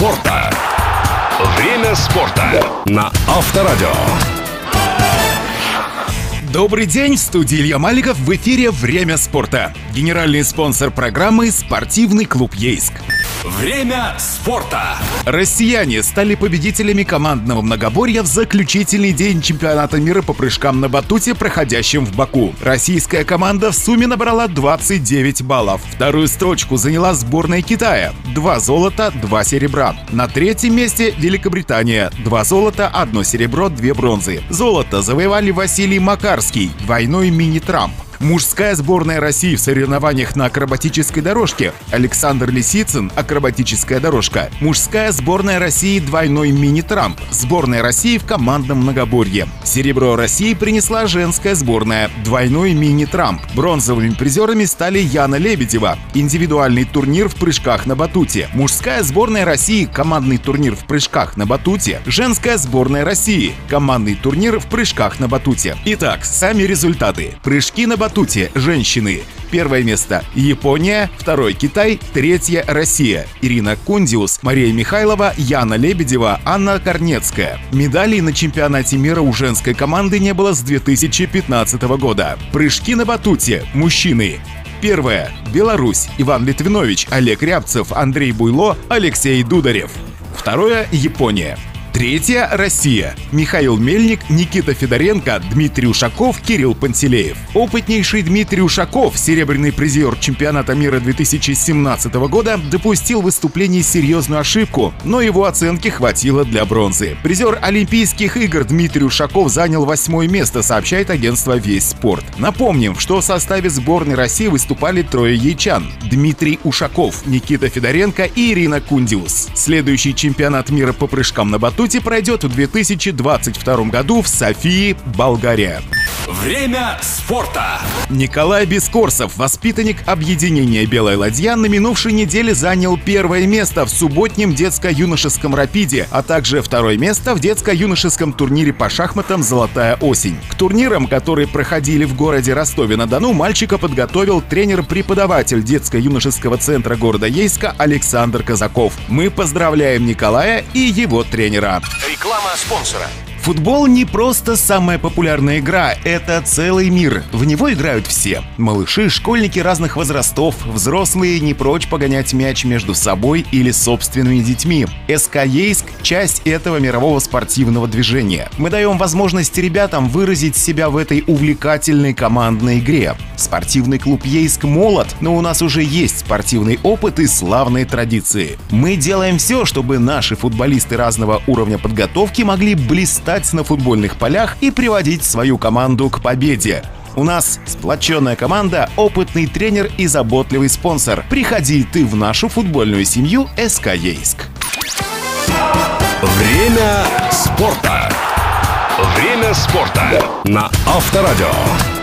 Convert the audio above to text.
спорта. Время спорта на Авторадио. Добрый день, в студии Илья Маликов, в эфире «Время спорта». Генеральный спонсор программы – спортивный клуб «Ейск». Время спорта. Россияне стали победителями командного многоборья в заключительный день чемпионата мира по прыжкам на батуте, проходящем в Баку. Российская команда в сумме набрала 29 баллов. Вторую строчку заняла сборная Китая. Два золота, два серебра. На третьем месте Великобритания. Два золота, одно серебро, две бронзы. Золото завоевали Василий Макарский, двойной мини-трамп. Мужская сборная России в соревнованиях на акробатической дорожке. Александр Лисицын – акробатическая дорожка. Мужская сборная России двойной мини-трамп. Сборная России в командном многоборье. Серебро России принесла женская сборная. Двойной мини-трамп. Бронзовыми призерами стали Яна Лебедева. Индивидуальный турнир в прыжках на батуте. Мужская сборная России – командный турнир в прыжках на батуте. Женская сборная России – командный турнир в прыжках на батуте. Итак, сами результаты. Прыжки на батуте батуте женщины. Первое место – Япония, второй – Китай, третье – Россия. Ирина Кундиус, Мария Михайлова, Яна Лебедева, Анна Корнецкая. Медалей на чемпионате мира у женской команды не было с 2015 года. Прыжки на батуте – мужчины. Первое. Беларусь. Иван Литвинович, Олег Рябцев, Андрей Буйло, Алексей Дударев. Второе. Япония. Третья – Россия. Михаил Мельник, Никита Федоренко, Дмитрий Ушаков, Кирилл Пантелеев. Опытнейший Дмитрий Ушаков, серебряный призер чемпионата мира 2017 года, допустил в выступлении серьезную ошибку, но его оценки хватило для бронзы. Призер Олимпийских игр Дмитрий Ушаков занял восьмое место, сообщает агентство «Весь спорт». Напомним, что в составе сборной России выступали трое ячан – Дмитрий Ушаков, Никита Федоренко и Ирина Кундиус. Следующий чемпионат мира по прыжкам на батут Батуте пройдет в 2022 году в Софии, Болгария. Время спорта. Николай Бескорсов, воспитанник объединения «Белая ладья», на минувшей неделе занял первое место в субботнем детско-юношеском «Рапиде», а также второе место в детско-юношеском турнире по шахматам «Золотая осень». К турнирам, которые проходили в городе Ростове-на-Дону, мальчика подготовил тренер-преподаватель детско-юношеского центра города Ейска Александр Казаков. Мы поздравляем Николая и его тренера. Реклама спонсора. Футбол не просто самая популярная игра, это целый мир. В него играют все. Малыши, школьники разных возрастов, взрослые не прочь погонять мяч между собой или собственными детьми. СК Ейск – часть этого мирового спортивного движения. Мы даем возможность ребятам выразить себя в этой увлекательной командной игре. Спортивный клуб Ейск молод, но у нас уже есть спортивный опыт и славные традиции. Мы делаем все, чтобы наши футболисты разного уровня подготовки могли блистать блистать на футбольных полях и приводить свою команду к победе. У нас сплоченная команда, опытный тренер и заботливый спонсор. Приходи ты в нашу футбольную семью СК Ейск. Время спорта. Время спорта на Авторадио.